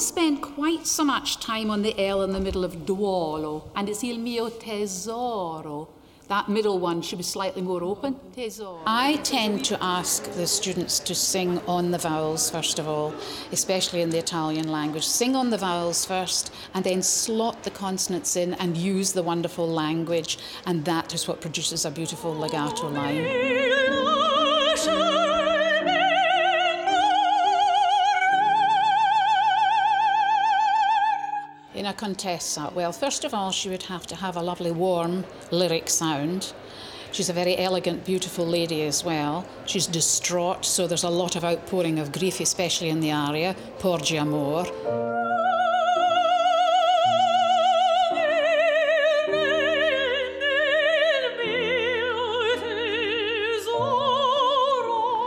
spend quite so much time on the L in the middle of duolo, and it's il mio tesoro. That middle one should be slightly more open. Tesoro. I tend to ask the students to sing on the vowels first of all, especially in the Italian language. Sing on the vowels first and then slot the consonants in and use the wonderful language, and that is what produces a beautiful legato line. In a contessa? Well, first of all, she would have to have a lovely warm lyric sound. She's a very elegant, beautiful lady as well. She's distraught, so there's a lot of outpouring of grief, especially in the aria, Porgi Amor.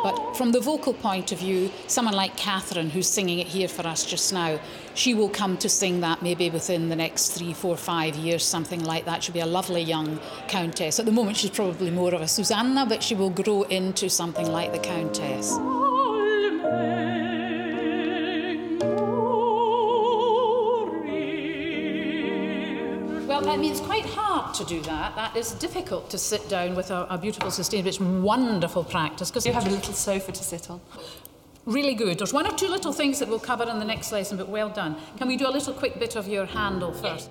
But from the vocal point of view, someone like Catherine, who's singing it here for us just now, she will come to sing that maybe within the next three, four, five years, something like that. She'll be a lovely young countess. At the moment, she's probably more of a Susanna, but she will grow into something like the countess. Well, I mean, it's quite hard to do that. That is difficult to sit down with a, a beautiful sustained. It's wonderful practice because you have a little sofa to sit on. Really good. There's one or two little things that we'll cover in the next lesson, but well done. Can we do a little quick bit of your Handel first?